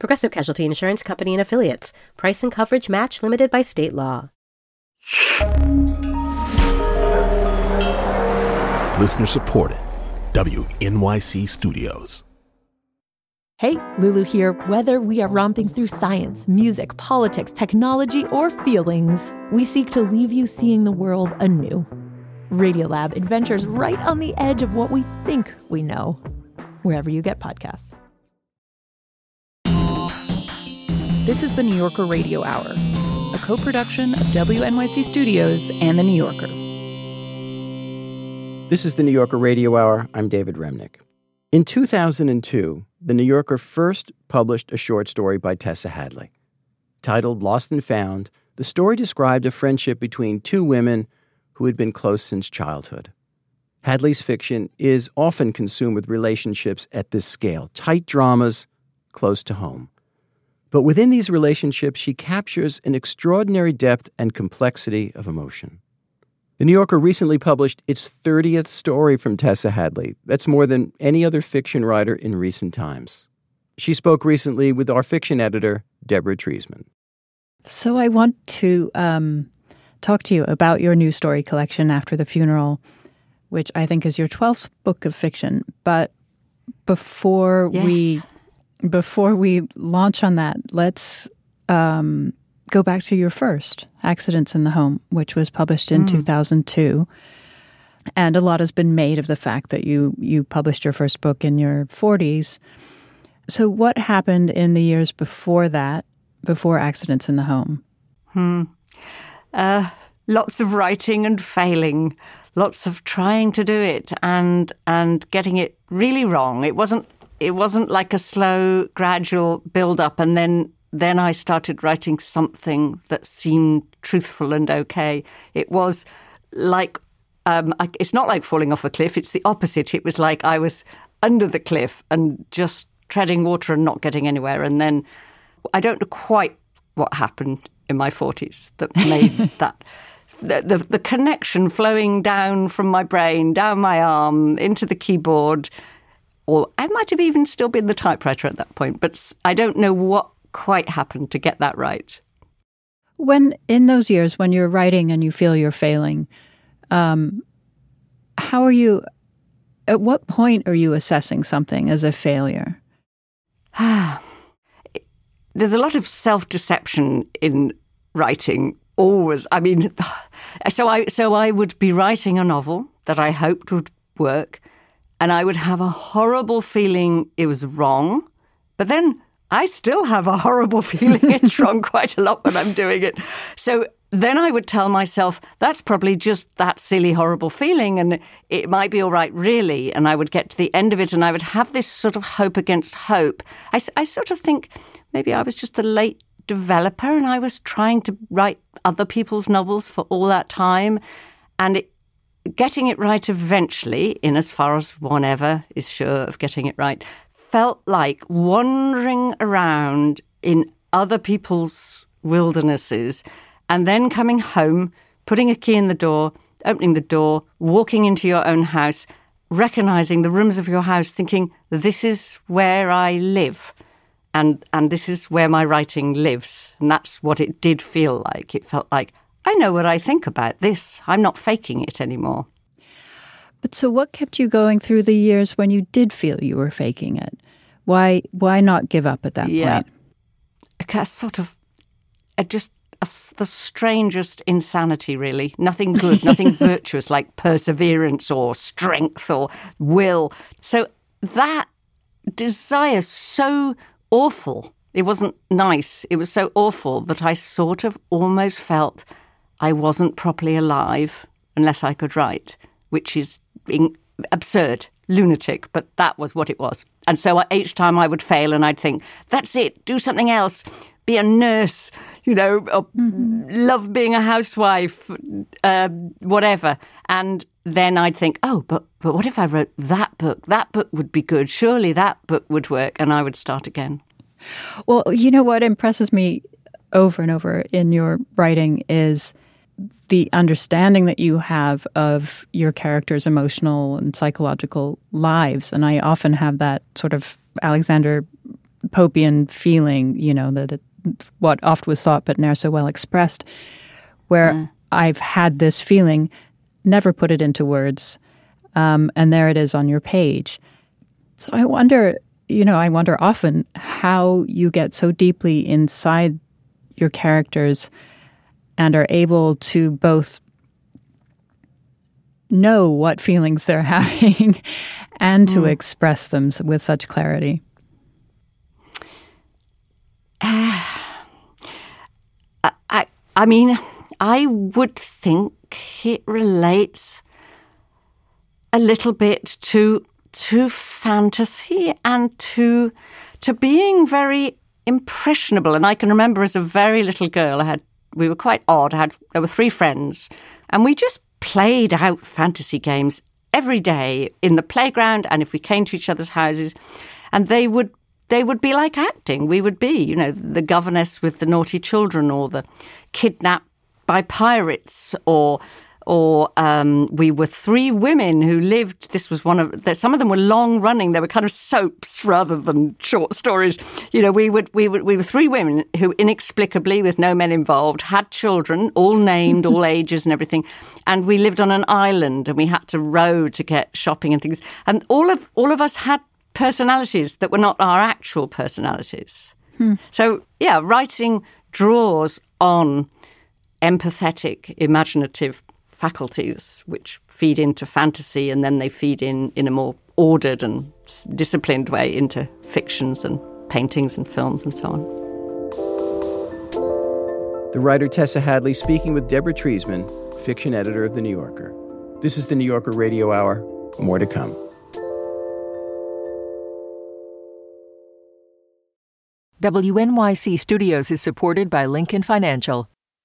Progressive Casualty Insurance Company and Affiliates. Price and coverage match limited by state law. Listener supported. WNYC Studios. Hey, Lulu here. Whether we are romping through science, music, politics, technology, or feelings, we seek to leave you seeing the world anew. Radiolab adventures right on the edge of what we think we know, wherever you get podcasts. This is the New Yorker Radio Hour, a co production of WNYC Studios and The New Yorker. This is the New Yorker Radio Hour. I'm David Remnick. In 2002, The New Yorker first published a short story by Tessa Hadley. Titled Lost and Found, the story described a friendship between two women who had been close since childhood. Hadley's fiction is often consumed with relationships at this scale, tight dramas close to home. But within these relationships, she captures an extraordinary depth and complexity of emotion. The New Yorker recently published its 30th story from Tessa Hadley. That's more than any other fiction writer in recent times. She spoke recently with our fiction editor, Deborah Treisman. So I want to um, talk to you about your new story collection, After the Funeral, which I think is your 12th book of fiction. But before Yes. we before we launch on that, let's um, go back to your first, Accidents in the Home, which was published in 2002. And a lot has been made of the fact that you you published your first book in your 40s. So what happened in the years before that, before Accidents in the Home? Hmm. Uh, lots of writing and failing, lots of trying to do it and and getting it really wrong. It wasn't it wasn't like a slow, gradual build up, and then then I started writing something that seemed truthful and okay. It was like um, I, it's not like falling off a cliff. It's the opposite. It was like I was under the cliff and just treading water and not getting anywhere. And then I don't know quite what happened in my 40s that made that. The, the, the connection flowing down from my brain, down my arm, into the keyboard, or I might have even still been the typewriter at that point, but I don't know what quite happened to get that right. When in those years when you're writing and you feel you're failing, um, how are you? At what point are you assessing something as a failure? There's a lot of self deception in writing. Always, I mean, so I so I would be writing a novel that I hoped would work, and I would have a horrible feeling it was wrong, but then I still have a horrible feeling it's wrong quite a lot when I'm doing it. So then I would tell myself that's probably just that silly, horrible feeling, and it might be all right, really. And I would get to the end of it, and I would have this sort of hope against hope. I sort of think maybe I was just a late developer, and I was trying to write other people's novels for all that time, and it, getting it right eventually, in as far as one ever is sure of getting it right, felt like wandering around in other people's wildernesses and then coming home, putting a key in the door, opening the door, walking into your own house, recognizing the rooms of your house, thinking, this is where I live. And, and this is where my writing lives. And that's what it did feel like. It felt like, I know what I think about this. I'm not faking it anymore. But so, what kept you going through the years when you did feel you were faking it? Why why not give up at that Yeah. point? a sort of a just a the strangest insanity, really. Nothing good, nothing virtuous like perseverance or strength or will. So that desire so awful. It wasn't nice. It was so awful that I sort of almost felt I wasn't properly alive unless I could write, which is absurd, lunatic, but that was what it was. And so I- each time I would fail and I'd think, that's it, do something else, be a nurse, you know, mm-hmm. love being a housewife, uh, whatever. And then I'd think, oh, but but what if I wrote that book? That book would be good. Surely that book would work, and I would start again. Well, you know what impresses me over and over in your writing is the understanding that you have of your characters' emotional and psychological lives. And I often have that sort of Alexander Popian feeling, you know, that it, what oft was thought but ne'er so well expressed, where yeah. I've had this feeling, never put it into words, um, and there it is on your page. So I wonder, you know, I wonder often how you get so deeply inside your characters and are able to both know what feelings they're having and to mm. express them with such clarity. Uh, I, I mean, I would think it relates a little bit to to fantasy and to to being very impressionable. And I can remember as a very little girl, I had we were quite odd. I had there were three friends, and we just played out fantasy games every day in the playground, and if we came to each other's houses, and they would they would be like acting. We would be, you know, the governess with the naughty children, or the kidnapped by pirates, or or um, we were three women who lived. This was one of some of them were long running. They were kind of soaps rather than short stories. You know, we would we would we were three women who inexplicably, with no men involved, had children, all named, all ages and everything, and we lived on an island and we had to row to get shopping and things. And all of all of us had personalities that were not our actual personalities. Hmm. So yeah, writing draws on empathetic, imaginative faculties which feed into fantasy and then they feed in in a more ordered and disciplined way into fictions and paintings and films and so on. The writer Tessa Hadley speaking with Deborah Treisman, fiction editor of The New Yorker. This is the New Yorker Radio Hour. More to come. WNYC Studios is supported by Lincoln Financial.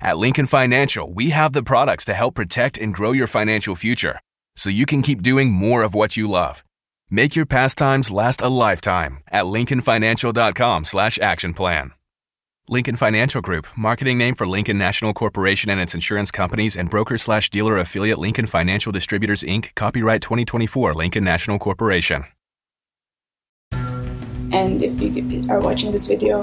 At Lincoln Financial, we have the products to help protect and grow your financial future so you can keep doing more of what you love. Make your pastimes last a lifetime at lincolnfinancial.com slash action plan. Lincoln Financial Group, marketing name for Lincoln National Corporation and its insurance companies and broker slash dealer affiliate Lincoln Financial Distributors Inc., copyright 2024 Lincoln National Corporation. And if you are watching this video,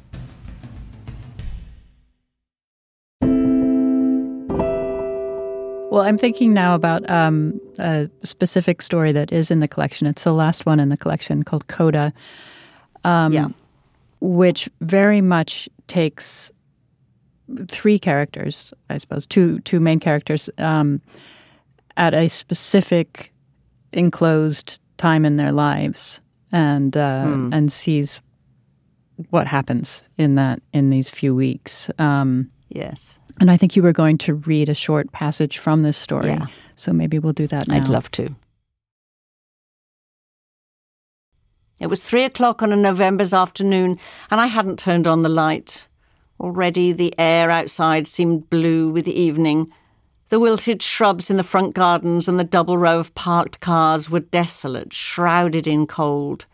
Well, I'm thinking now about um, a specific story that is in the collection. It's the last one in the collection called Coda, um, yeah. which very much takes three characters, I suppose, two two main characters um, at a specific enclosed time in their lives, and uh, mm. and sees what happens in that in these few weeks. Um, yes. And I think you were going to read a short passage from this story. Yeah. So maybe we'll do that now. I'd love to. It was three o'clock on a November's afternoon, and I hadn't turned on the light. Already the air outside seemed blue with evening. The wilted shrubs in the front gardens and the double row of parked cars were desolate, shrouded in cold.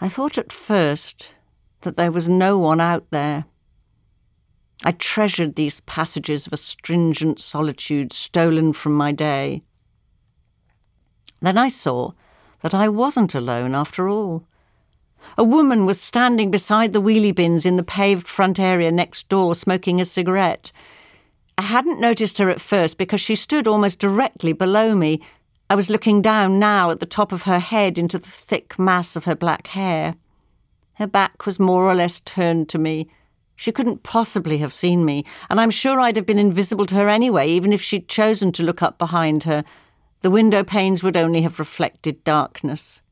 I thought at first that there was no one out there. I treasured these passages of astringent solitude stolen from my day. Then I saw that I wasn't alone after all. A woman was standing beside the wheelie bins in the paved front area next door, smoking a cigarette. I hadn't noticed her at first because she stood almost directly below me. I was looking down now at the top of her head into the thick mass of her black hair. Her back was more or less turned to me. She couldn't possibly have seen me, and I'm sure I'd have been invisible to her anyway, even if she'd chosen to look up behind her. The window panes would only have reflected darkness.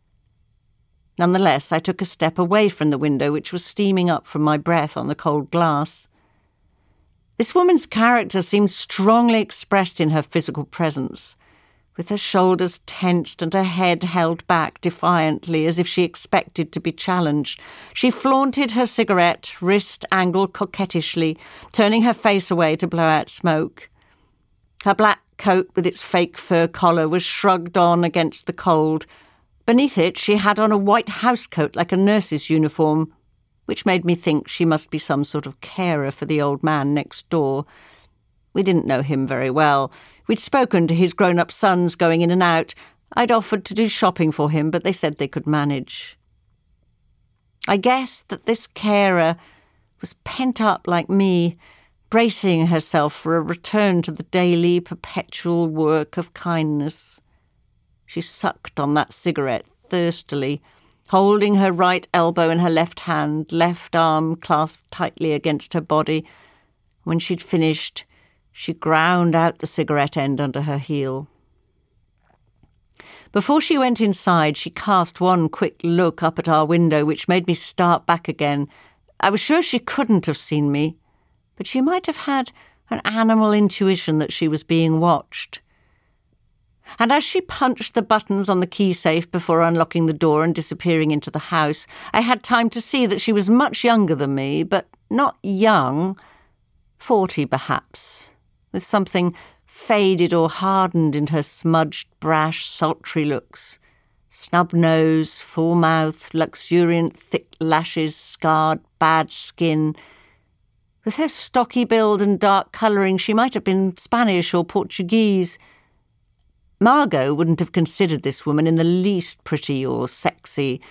Nonetheless, I took a step away from the window, which was steaming up from my breath on the cold glass. This woman's character seemed strongly expressed in her physical presence, with her shoulders tensed and her head held back defiantly as if she expected to be challenged. She flaunted her cigarette, wrist angled coquettishly, turning her face away to blow out smoke. Her black coat with its fake fur collar was shrugged on against the cold. Beneath it, she had on a white housecoat like a nurse's uniform, which made me think she must be some sort of carer for the old man next door. We didn't know him very well. We'd spoken to his grown up sons going in and out. I'd offered to do shopping for him, but they said they could manage. I guessed that this carer was pent up like me, bracing herself for a return to the daily, perpetual work of kindness. She sucked on that cigarette thirstily holding her right elbow in her left hand, left arm clasped tightly against her body. When she'd finished, she ground out the cigarette end under her heel. Before she went inside, she cast one quick look up at our window, which made me start back again. I was sure she couldn't have seen me, but she might have had an animal intuition that she was being watched and as she punched the buttons on the key safe before unlocking the door and disappearing into the house, I had time to see that she was much younger than me, but not young, forty perhaps, with something faded or hardened in her smudged, brash, sultry looks. Snub nose, full mouth, luxuriant, thick lashes, scarred, bad skin. With her stocky build and dark colouring, she might have been Spanish or Portuguese. Margot wouldn't have considered this woman in the least pretty or sexy.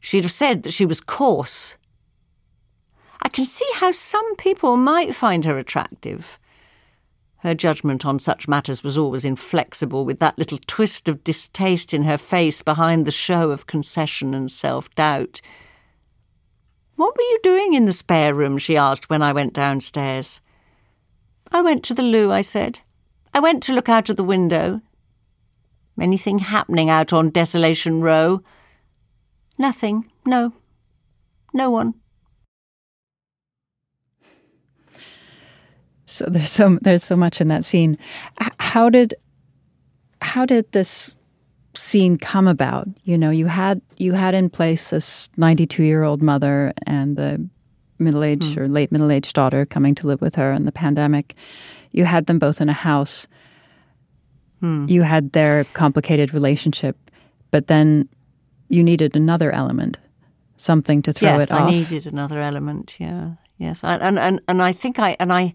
She'd have said that she was coarse. I can see how some people might find her attractive. Her judgment on such matters was always inflexible, with that little twist of distaste in her face behind the show of concession and self doubt. What were you doing in the spare room? she asked when I went downstairs. I went to the loo, I said. I went to look out of the window, Anything happening out on Desolation Row? Nothing. No. No one. So there's so there's so much in that scene. How did how did this scene come about? You know, you had you had in place this 92 year old mother and the middle aged mm. or late middle aged daughter coming to live with her in the pandemic. You had them both in a house. Hmm. You had their complicated relationship, but then you needed another element, something to throw yes, it off. I needed another element. Yeah, yes, I, and and and I think I and I,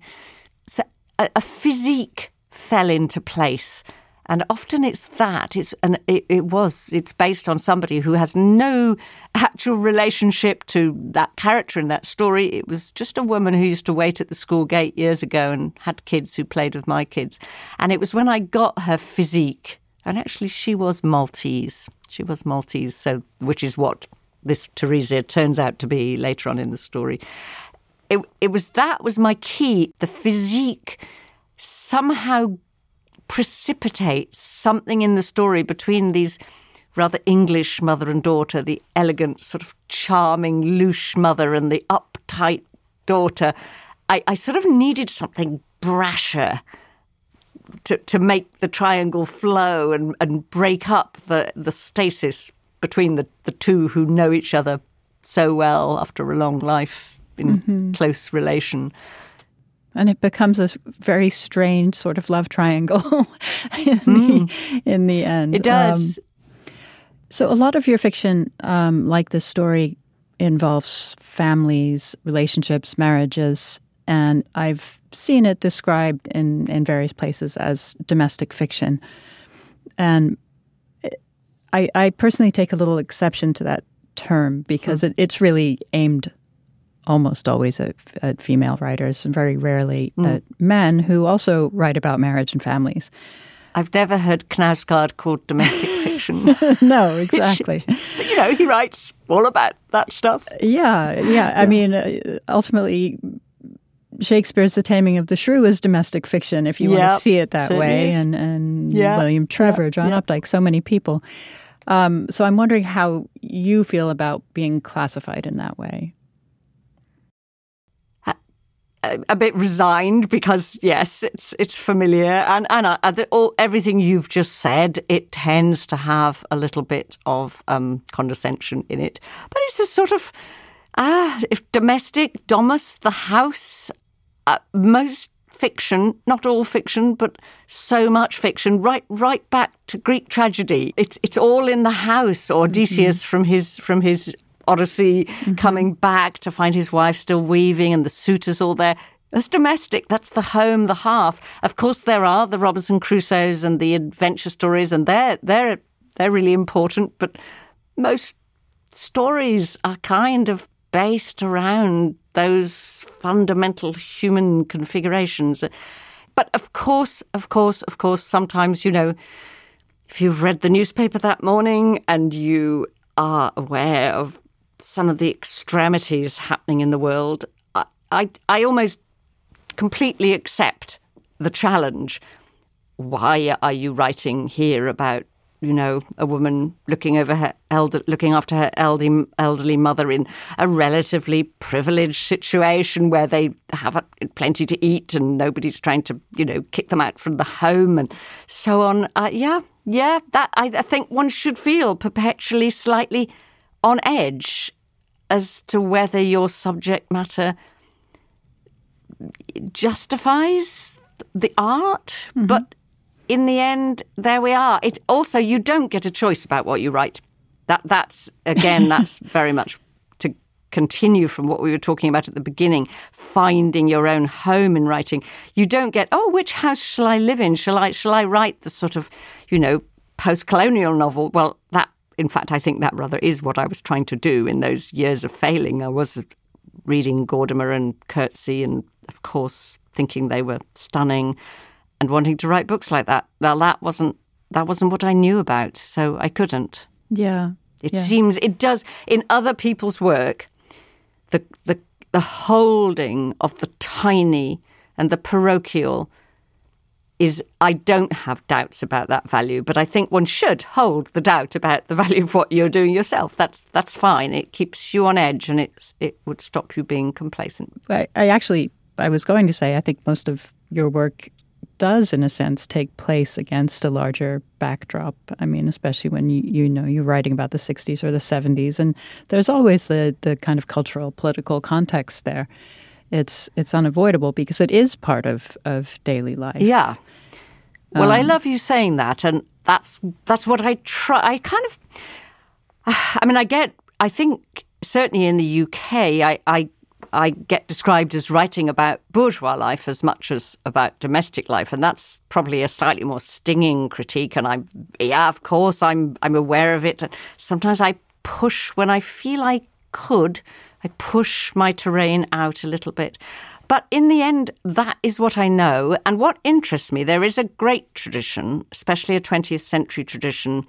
so a, a physique fell into place. And often it's that. It's and it, it, was it's based on somebody who has no actual relationship to that character in that story. It was just a woman who used to wait at the school gate years ago and had kids who played with my kids. And it was when i got her physique. And actually she was maltese. She was maltese so which is what this Teresa turns out to be later on in the story it, it was that was my key the physique somehow precipitates something in the story between these rather English mother and daughter, the elegant, sort of charming, louche mother, and the uptight daughter. I, I sort of needed something brasher to, to make the triangle flow and, and break up the, the stasis between the, the two who know each other so well after a long life in Mhm. close relation. And it becomes a very strange sort of love triangle in, the, in the end. Mm. It does. Um, so, a lot of your fiction, um, like this story, involves families, relationships, marriages, and I've seen it described in, in various places as domestic fiction. And I, I personally take a little exception to that term because it, it's really aimed almost always at, at female writers and very rarely Mm. at men who also write about marriage and families. I've never heard Knausgaard called domestic fiction. no, exactly. but you know, he writes all about that stuff. Yeah, yeah. I mean, uh, ultimately, Shakespeare's The Taming of the Shrew is domestic fiction, if you want to see it that way. is. And and Yeah, William Trevor, yeah, John yeah. Updike, so many people. Um, so I'm wondering how you feel about being classified in that way. A, bit resigned because yes, it's it's familiar, and and I, all everything you've just said, it tends to have a little bit of um, condescension in it, but it's a sort of ah, if domestic, domus, the house, uh, most fiction, not all fiction, but so much fiction, right right back to Greek tragedy. It's it's all in the house. Or Odysseus from his from his Odyssey mm-hmm. coming back to find his wife still weaving and the suitors all there. That's domestic. That's the home, the hearth. Of course, there are the Robinson Crusoes and the adventure stories, and they're they're they're really important. But most stories are kind of based around those fundamental human configurations. But of course, of course, of course, sometimes, you know, if you've read the newspaper that morning and you are aware of some of the extremities happening in the world, I, I, I almost completely accept the challenge. Why are you writing here about, you know, a woman looking over her elder, looking after her elderly, elderly mother in a relatively privileged situation where they have plenty to eat and nobody's trying to, you know, kick them out from the home and so on. Uh, yeah, yeah, that I, I think one should feel perpetually slightly on edge as to whether your subject matter justifies the art, mm-hmm. but in the end, there we are. It also you don't get a choice about what you write. That that's again, that's very much to continue from what we were talking about at the beginning. Finding your own home in writing. You don't get oh, which house shall I live in? Shall I shall I write the sort of you know post-colonial novel? Well, that in fact, I think that rather is what I was trying to do in those years of failing. I was reading Gordimer and Coetzee, and of course, thinking they were stunning, and wanting to write books like that. Well, that wasn't that wasn't what I knew about, so I couldn't. Yeah. It yeah. seems it does in other people's work. The the the holding of the tiny and the parochial is I don't have doubts about that value, but I think one should hold the doubt about the value of what you're doing yourself. That's that's fine. It keeps you on edge, and it it would stop you being complacent. I, I actually, I was going to say, I think most of your work does, in a sense, take place against a larger backdrop. I mean, especially when you, you know you're writing about the '60s or the '70s, and there's always the the kind of cultural, political context there. It's it's unavoidable because it is part of of daily life. Yeah. Well, I Um, love you saying that, and that's that's what I try. I kind of, I mean, I get. I think certainly in the UK, I, I I get described as writing about bourgeois life as much as about domestic life, and that's probably a slightly more stinging critique. And I'm, yeah, of course, I'm I'm aware of it. And sometimes I push when I feel I could. I push my terrain out a little bit. But in the end, that is what I know. And what interests me, there is a great tradition, especially a 20th century tradition,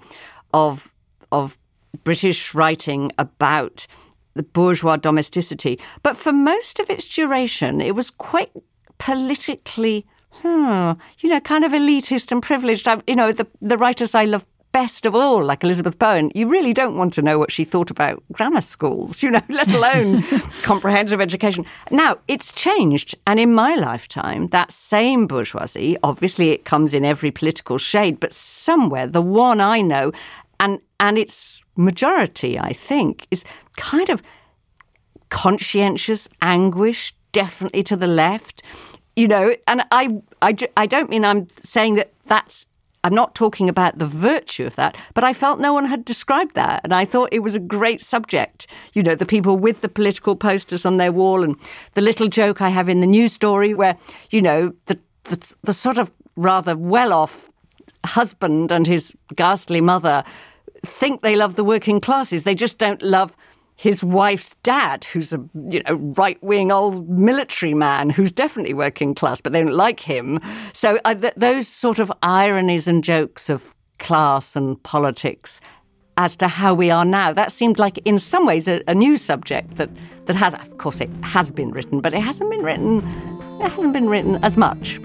of, of British writing about the bourgeois domesticity. But for most of its duration, it was quite politically, hmm, you know, kind of elitist and privileged. I, you know, the, the writers I love best of all, like Elizabeth Bowen, you really don't want to know what she thought about grammar schools, you know, let alone comprehensive education. Now, it's changed. And in my lifetime, that same bourgeoisie, obviously it comes in every political shade, but somewhere the one I know and and its majority, I think, is kind of conscientious anguish, definitely to the left. You know, and I, I, I don't mean I'm saying that that's I'm not talking about the virtue of that, but I felt no one had described that. And I thought it was a great subject. You know, the people with the political posters on their wall and the little joke I have in the news story where, you know, the, the, the sort of rather well off husband and his ghastly mother think they love the working classes. They just don't love his wife's dad, who's a you know right wing old military man who's definitely working class, but they don't like him. So uh, th- those sort of ironies and jokes of class and politics as to how we are now. That seemed like, in some ways, a, a new subject that, that has, of course, it has been written, but it hasn't been written. It hasn't been written as much.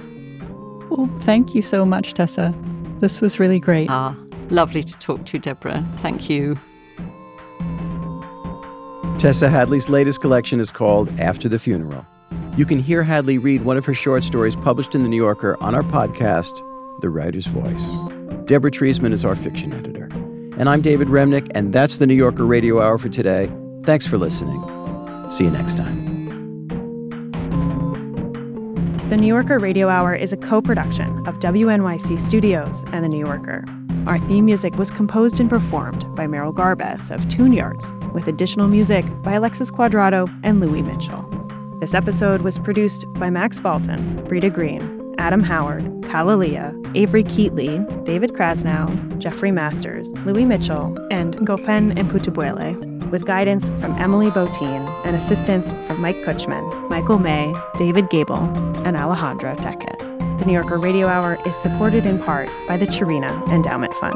Well, thank you so much, Tessa. This was really great. Ah, lovely to talk to you, Deborah. Thank you. Tessa Hadley's latest collection is called After the Funeral. You can hear Hadley read one of her short stories published in The New Yorker on our podcast, The Writer's Voice. Deborah Treisman is our fiction editor. And I'm David Remnick, and that's the New Yorker Radio Hour for today. Thanks for listening. See you next time. The New Yorker Radio Hour is a co production of WNYC Studios and The New Yorker. Our theme music was composed and performed by Merrill Garbus of Tune Yards, with additional music by Alexis Cuadrado and Louis Mitchell. This episode was produced by Max Balton, Britta Greene, Adam Howard, Kalalea, Avery Keatley, David Krasnow, Jeffrey Masters, Louis Mitchell, and Ngofeen Mputubwele, with guidance from Emily Botein and assistance from Mike Kutchman, Michael May, David Gable, and Alejandra Deckett. The New Yorker Radio Hour is supported in part by the Cherena Endowment Fund.